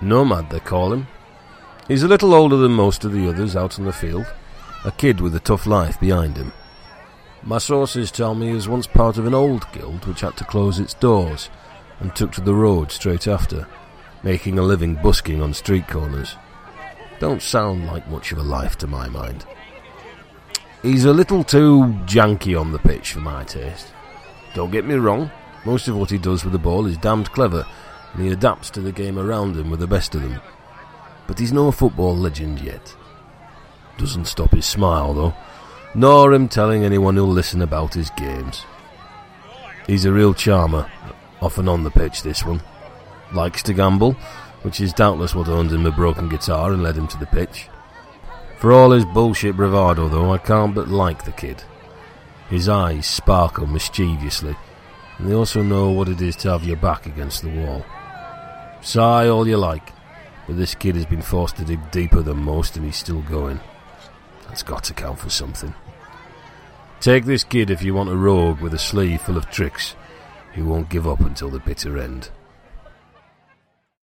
Nomad, they call him. He's a little older than most of the others out on the field, a kid with a tough life behind him. My sources tell me he was once part of an old guild which had to close its doors and took to the road straight after, making a living busking on street corners. Don't sound like much of a life to my mind. He's a little too janky on the pitch for my taste. Don't get me wrong, most of what he does with the ball is damned clever, and he adapts to the game around him with the best of them. But he's no football legend yet. Doesn't stop his smile, though, nor him telling anyone who'll listen about his games. He's a real charmer, off and on the pitch, this one. Likes to gamble, which is doubtless what earned him a broken guitar and led him to the pitch. For all his bullshit bravado, though, I can't but like the kid. His eyes sparkle mischievously, and they also know what it is to have your back against the wall. Sigh all you like, but this kid has been forced to dig deeper than most and he's still going. That's got to count for something. Take this kid if you want a rogue with a sleeve full of tricks. He won't give up until the bitter end.